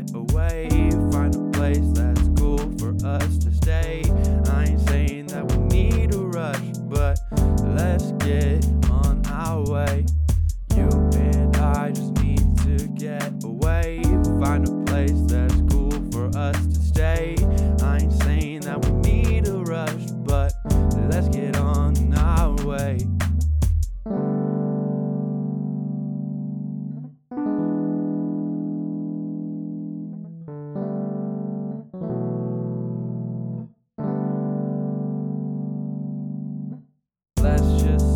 get away, find a place that's cool for us to stay. That's just